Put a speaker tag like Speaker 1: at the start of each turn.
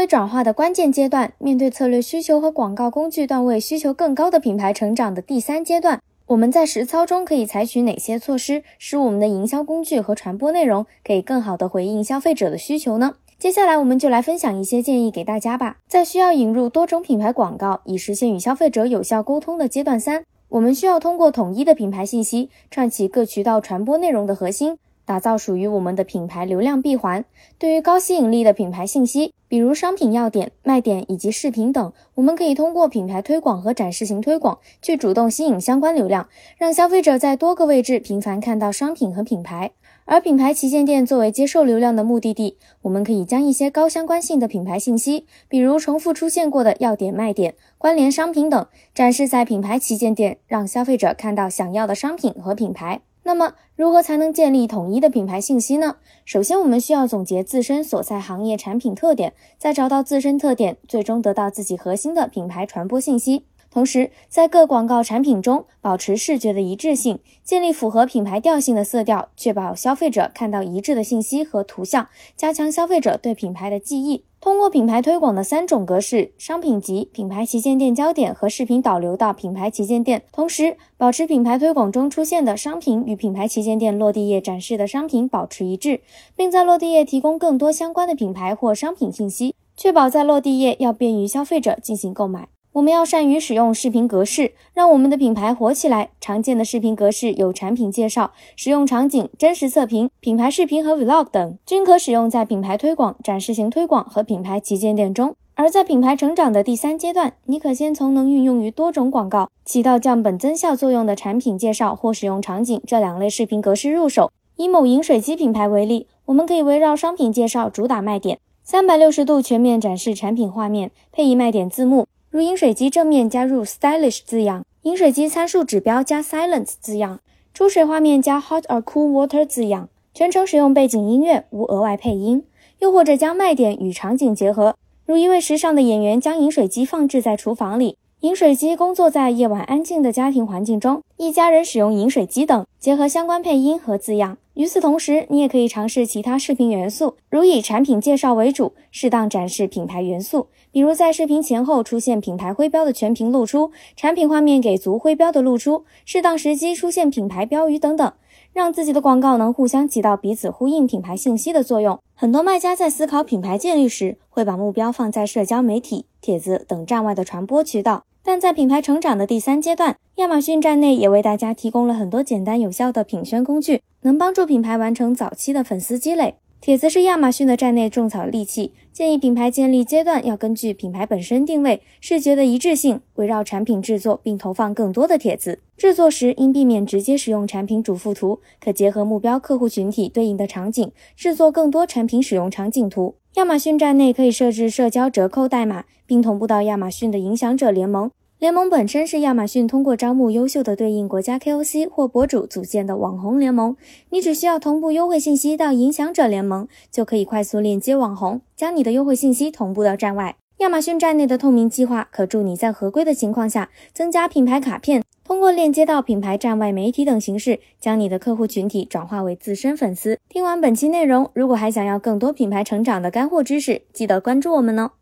Speaker 1: 为转化的关键阶段，面对策略需求和广告工具段位需求更高的品牌成长的第三阶段，我们在实操中可以采取哪些措施，使我们的营销工具和传播内容可以更好地回应消费者的需求呢？接下来我们就来分享一些建议给大家吧。在需要引入多种品牌广告以实现与消费者有效沟通的阶段三，我们需要通过统一的品牌信息，串起各渠道传播内容的核心。打造属于我们的品牌流量闭环。对于高吸引力的品牌信息，比如商品要点、卖点以及视频等，我们可以通过品牌推广和展示型推广去主动吸引相关流量，让消费者在多个位置频繁看到商品和品牌。而品牌旗舰店作为接受流量的目的地，我们可以将一些高相关性的品牌信息，比如重复出现过的要点、卖点、关联商品等，展示在品牌旗舰店，让消费者看到想要的商品和品牌。那么，如何才能建立统一的品牌信息呢？首先，我们需要总结自身所在行业产品特点，再找到自身特点，最终得到自己核心的品牌传播信息。同时，在各广告产品中保持视觉的一致性，建立符合品牌调性的色调，确保消费者看到一致的信息和图像，加强消费者对品牌的记忆。通过品牌推广的三种格式：商品集、品牌旗舰店焦点和视频导流到品牌旗舰店，同时保持品牌推广中出现的商品与品牌旗舰店落地页展示的商品保持一致，并在落地页提供更多相关的品牌或商品信息，确保在落地页要便于消费者进行购买。我们要善于使用视频格式，让我们的品牌火起来。常见的视频格式有产品介绍、使用场景、真实测评、品牌视频和 Vlog 等，均可使用在品牌推广、展示型推广和品牌旗舰店中。而在品牌成长的第三阶段，你可先从能运用于多种广告、起到降本增效作用的产品介绍或使用场景这两类视频格式入手。以某饮水机品牌为例，我们可以围绕商品介绍主打卖点，三百六十度全面展示产品画面，配以卖点字幕。如饮水机正面加入 stylish 字样，饮水机参数指标加 silence 字样，出水画面加 hot or cool water 字样，全程使用背景音乐，无额外配音。又或者将卖点与场景结合，如一位时尚的演员将饮水机放置在厨房里，饮水机工作在夜晚安静的家庭环境中，一家人使用饮水机等，结合相关配音和字样。与此同时，你也可以尝试其他视频元素，如以产品介绍为主，适当展示品牌元素。比如在视频前后出现品牌徽标的全屏露出，产品画面给足徽标的露出，适当时机出现品牌标语等等，让自己的广告能互相起到彼此呼应品牌信息的作用。很多卖家在思考品牌建立时，会把目标放在社交媒体、帖子等站外的传播渠道，但在品牌成长的第三阶段，亚马逊站内也为大家提供了很多简单有效的品宣工具，能帮助品牌完成早期的粉丝积累。帖子是亚马逊的站内种草利器，建议品牌建立阶段要根据品牌本身定位、视觉的一致性，围绕产品制作并投放更多的帖子。制作时应避免直接使用产品主副图，可结合目标客户群体对应的场景，制作更多产品使用场景图。亚马逊站内可以设置社交折扣代码，并同步到亚马逊的影响者联盟。联盟本身是亚马逊通过招募优秀的对应国家 KOC 或博主组建的网红联盟。你只需要同步优惠信息到影响者联盟，就可以快速链接网红，将你的优惠信息同步到站外。亚马逊站内的透明计划可助你在合规的情况下增加品牌卡片，通过链接到品牌站外媒体等形式，将你的客户群体转化为自身粉丝。听完本期内容，如果还想要更多品牌成长的干货知识，记得关注我们哦。